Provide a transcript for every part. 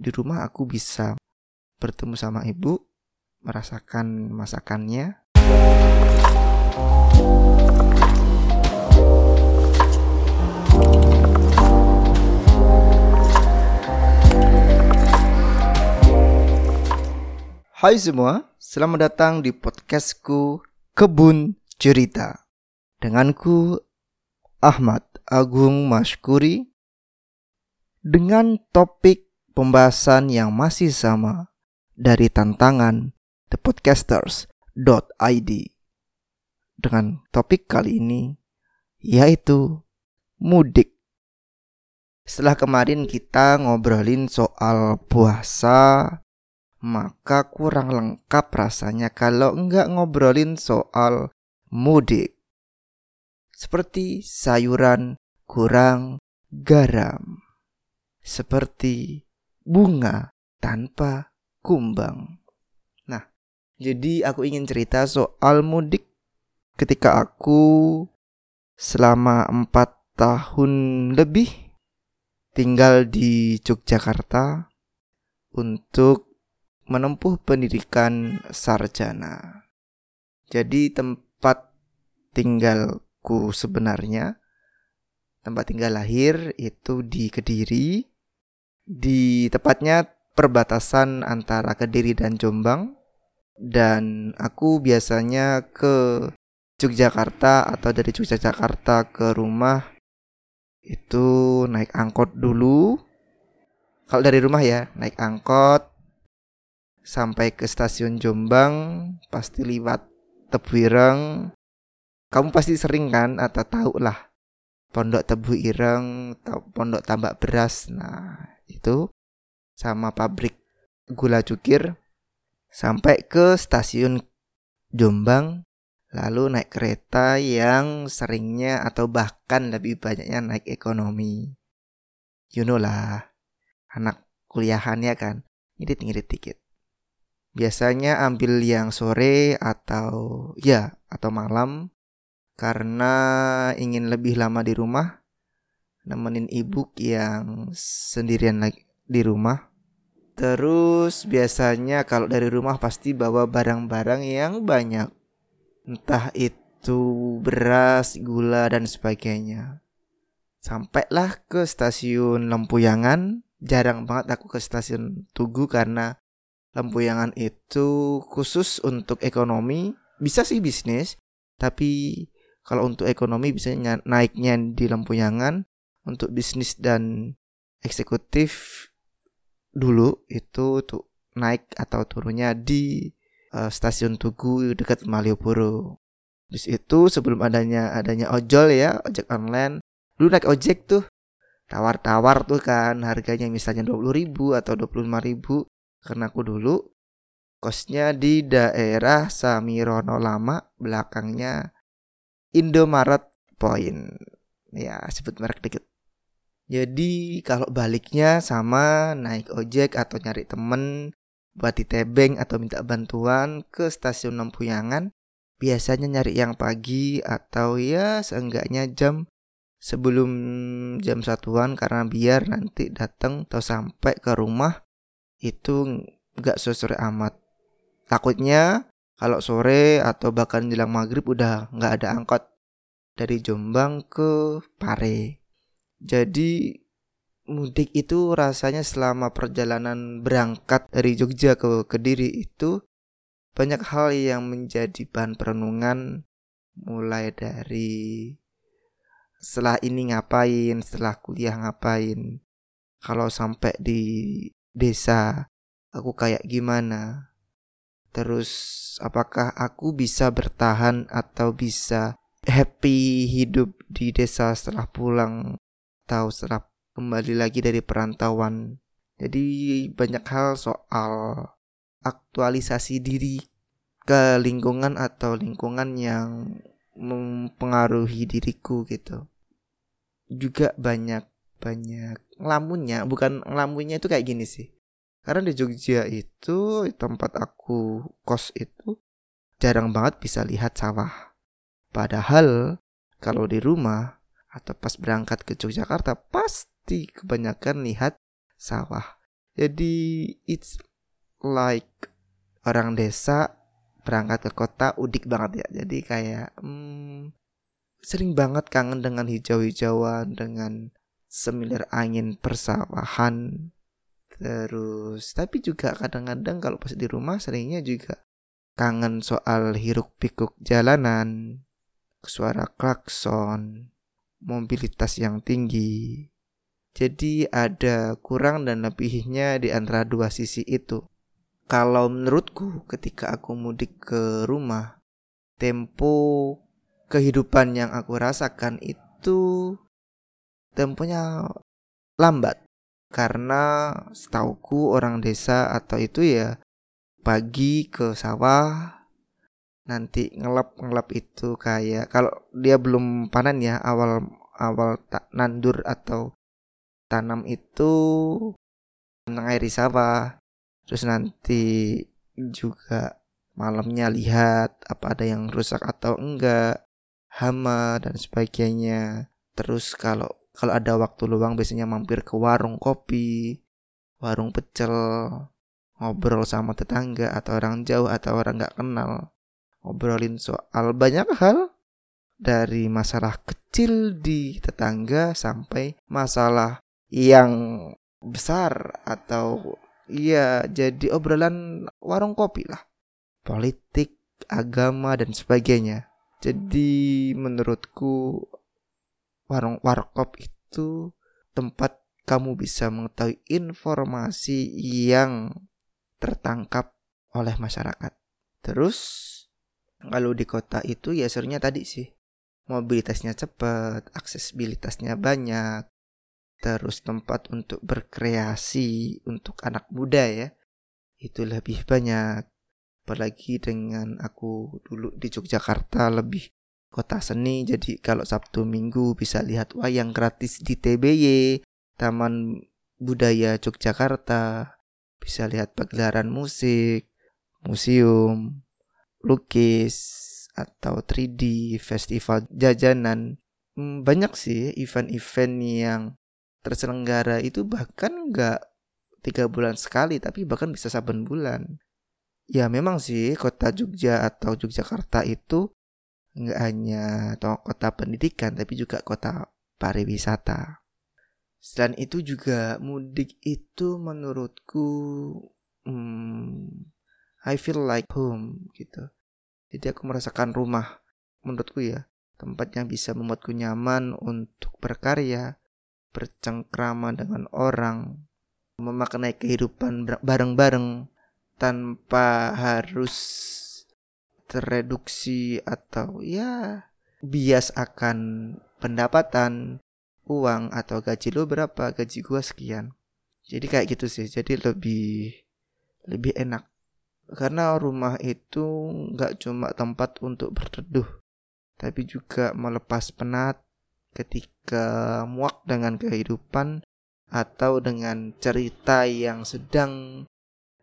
di rumah aku bisa bertemu sama ibu, merasakan masakannya. Hai semua, selamat datang di podcastku Kebun Cerita. Denganku Ahmad Agung Maskuri dengan topik pembahasan yang masih sama dari tantangan thepodcasters.id. Dengan topik kali ini yaitu mudik. Setelah kemarin kita ngobrolin soal puasa, maka kurang lengkap rasanya kalau enggak ngobrolin soal mudik. Seperti sayuran kurang garam. Seperti bunga tanpa kumbang. Nah, jadi aku ingin cerita soal mudik ketika aku selama empat tahun lebih tinggal di Yogyakarta untuk menempuh pendidikan sarjana. Jadi tempat tinggalku sebenarnya tempat tinggal lahir itu di Kediri di tepatnya perbatasan antara Kediri dan Jombang dan aku biasanya ke Yogyakarta atau dari Yogyakarta ke rumah itu naik angkot dulu kalau dari rumah ya naik angkot sampai ke stasiun Jombang pasti lewat Tebu Ireng. Kamu pasti sering kan atau tahu lah Pondok Tebu Ireng, Pondok Tambak Beras. Nah, itu sama pabrik gula cukir sampai ke stasiun Jombang lalu naik kereta yang seringnya atau bahkan lebih banyaknya naik ekonomi. You know lah, anak kuliahannya kan, ngirit-ngirit dikit. Biasanya ambil yang sore atau ya atau malam karena ingin lebih lama di rumah nemenin ibu yang sendirian lagi di rumah. Terus biasanya kalau dari rumah pasti bawa barang-barang yang banyak. Entah itu beras, gula dan sebagainya. Sampailah ke stasiun Lempuyangan. Jarang banget aku ke stasiun Tugu karena Lempuyangan itu khusus untuk ekonomi, bisa sih bisnis, tapi kalau untuk ekonomi bisa naiknya di Lempuyangan, untuk bisnis dan eksekutif dulu itu tuh naik atau turunnya di uh, stasiun Tugu dekat Malioboro. Terus itu sebelum adanya adanya ojol ya, ojek online, dulu naik ojek tuh tawar-tawar tuh kan harganya misalnya 20.000 atau 25.000 karena aku dulu kosnya di daerah Samirono Lama, belakangnya Indomaret Point. Ya, sebut merek dikit. Jadi kalau baliknya sama naik ojek atau nyari temen buat ditebeng atau minta bantuan ke stasiun Lempuyangan, biasanya nyari yang pagi atau ya seenggaknya jam sebelum jam satuan karena biar nanti datang atau sampai ke rumah itu nggak sore amat. Takutnya kalau sore atau bahkan jelang maghrib udah nggak ada angkot dari Jombang ke Pare. Jadi mudik itu rasanya selama perjalanan berangkat dari Jogja ke Kediri itu banyak hal yang menjadi bahan perenungan mulai dari setelah ini ngapain, setelah kuliah ngapain. Kalau sampai di desa aku kayak gimana terus apakah aku bisa bertahan atau bisa happy hidup di desa setelah pulang atau setelah kembali lagi dari perantauan. Jadi banyak hal soal aktualisasi diri ke lingkungan atau lingkungan yang mempengaruhi diriku gitu. Juga banyak banyak ngelamunnya bukan ngelamunnya itu kayak gini sih. Karena di Jogja itu tempat aku kos itu jarang banget bisa lihat sawah. Padahal kalau di rumah atau pas berangkat ke Yogyakarta pasti kebanyakan lihat sawah Jadi it's like orang desa berangkat ke kota udik banget ya. Jadi kayak hmm, sering banget kangen dengan hijau-hijauan, dengan semilir angin persawahan. Terus tapi juga kadang-kadang kalau pas di rumah seringnya juga kangen soal hiruk pikuk jalanan, suara klakson, mobilitas yang tinggi. Jadi ada kurang dan lebihnya di antara dua sisi itu. Kalau menurutku ketika aku mudik ke rumah, tempo kehidupan yang aku rasakan itu temponya lambat. Karena setauku orang desa atau itu ya pagi ke sawah nanti ngelap ngelap itu kayak kalau dia belum panen ya awal awal tak nandur atau tanam itu mengairi sawah. Terus nanti juga malamnya lihat apa ada yang rusak atau enggak hama dan sebagainya. Terus kalau kalau ada waktu luang biasanya mampir ke warung kopi warung pecel ngobrol sama tetangga atau orang jauh atau orang nggak kenal ngobrolin soal banyak hal dari masalah kecil di tetangga sampai masalah yang besar atau ya jadi obrolan warung kopi lah politik agama dan sebagainya jadi menurutku warung warkop itu tempat kamu bisa mengetahui informasi yang tertangkap oleh masyarakat. Terus kalau di kota itu ya serunya tadi sih mobilitasnya cepat, aksesibilitasnya banyak, terus tempat untuk berkreasi untuk anak muda ya itu lebih banyak. Apalagi dengan aku dulu di Yogyakarta lebih kota seni jadi kalau Sabtu Minggu bisa lihat wayang gratis di TBY Taman Budaya Yogyakarta bisa lihat pagelaran musik, museum, lukis, atau 3D, festival jajanan. Hmm, banyak sih event-event yang terselenggara itu bahkan nggak tiga bulan sekali, tapi bahkan bisa saben bulan. Ya memang sih kota Jogja atau Yogyakarta itu nggak hanya kota pendidikan, tapi juga kota pariwisata. Selain itu juga mudik itu menurutku hmm, I feel like home gitu. Jadi aku merasakan rumah menurutku ya. Tempat yang bisa membuatku nyaman untuk berkarya, bercengkrama dengan orang, memaknai kehidupan bareng-bareng tanpa harus tereduksi atau ya bias akan pendapatan uang atau gaji lo berapa gaji gua sekian. Jadi kayak gitu sih. Jadi lebih lebih enak karena rumah itu nggak cuma tempat untuk berteduh tapi juga melepas penat ketika muak dengan kehidupan atau dengan cerita yang sedang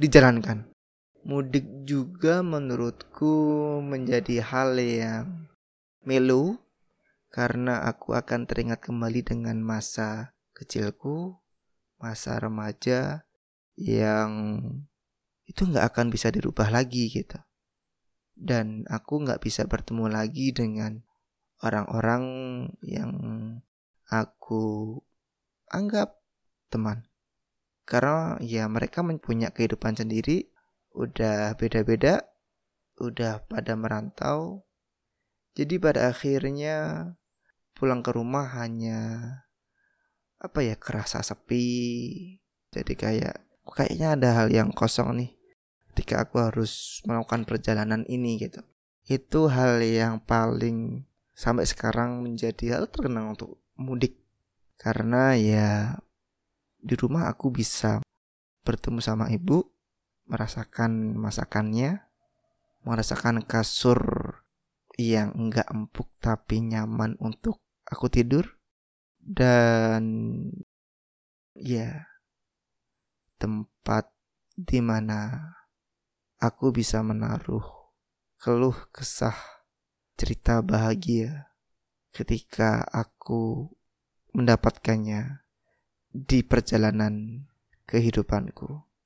dijalankan. Mudik juga menurutku menjadi hal yang melu karena aku akan teringat kembali dengan masa kecilku, masa remaja yang itu nggak akan bisa dirubah lagi gitu. Dan aku nggak bisa bertemu lagi dengan orang-orang yang aku anggap teman. Karena ya mereka mempunyai kehidupan sendiri, udah beda-beda, udah pada merantau. Jadi pada akhirnya pulang ke rumah hanya apa ya kerasa sepi jadi kayak kayaknya ada hal yang kosong nih ketika aku harus melakukan perjalanan ini gitu. Itu hal yang paling sampai sekarang menjadi hal terkenang untuk mudik. Karena ya di rumah aku bisa bertemu sama ibu merasakan masakannya merasakan kasur yang enggak empuk tapi nyaman untuk aku tidur. Dan ya tempat di mana aku bisa menaruh keluh kesah cerita bahagia ketika aku mendapatkannya di perjalanan kehidupanku.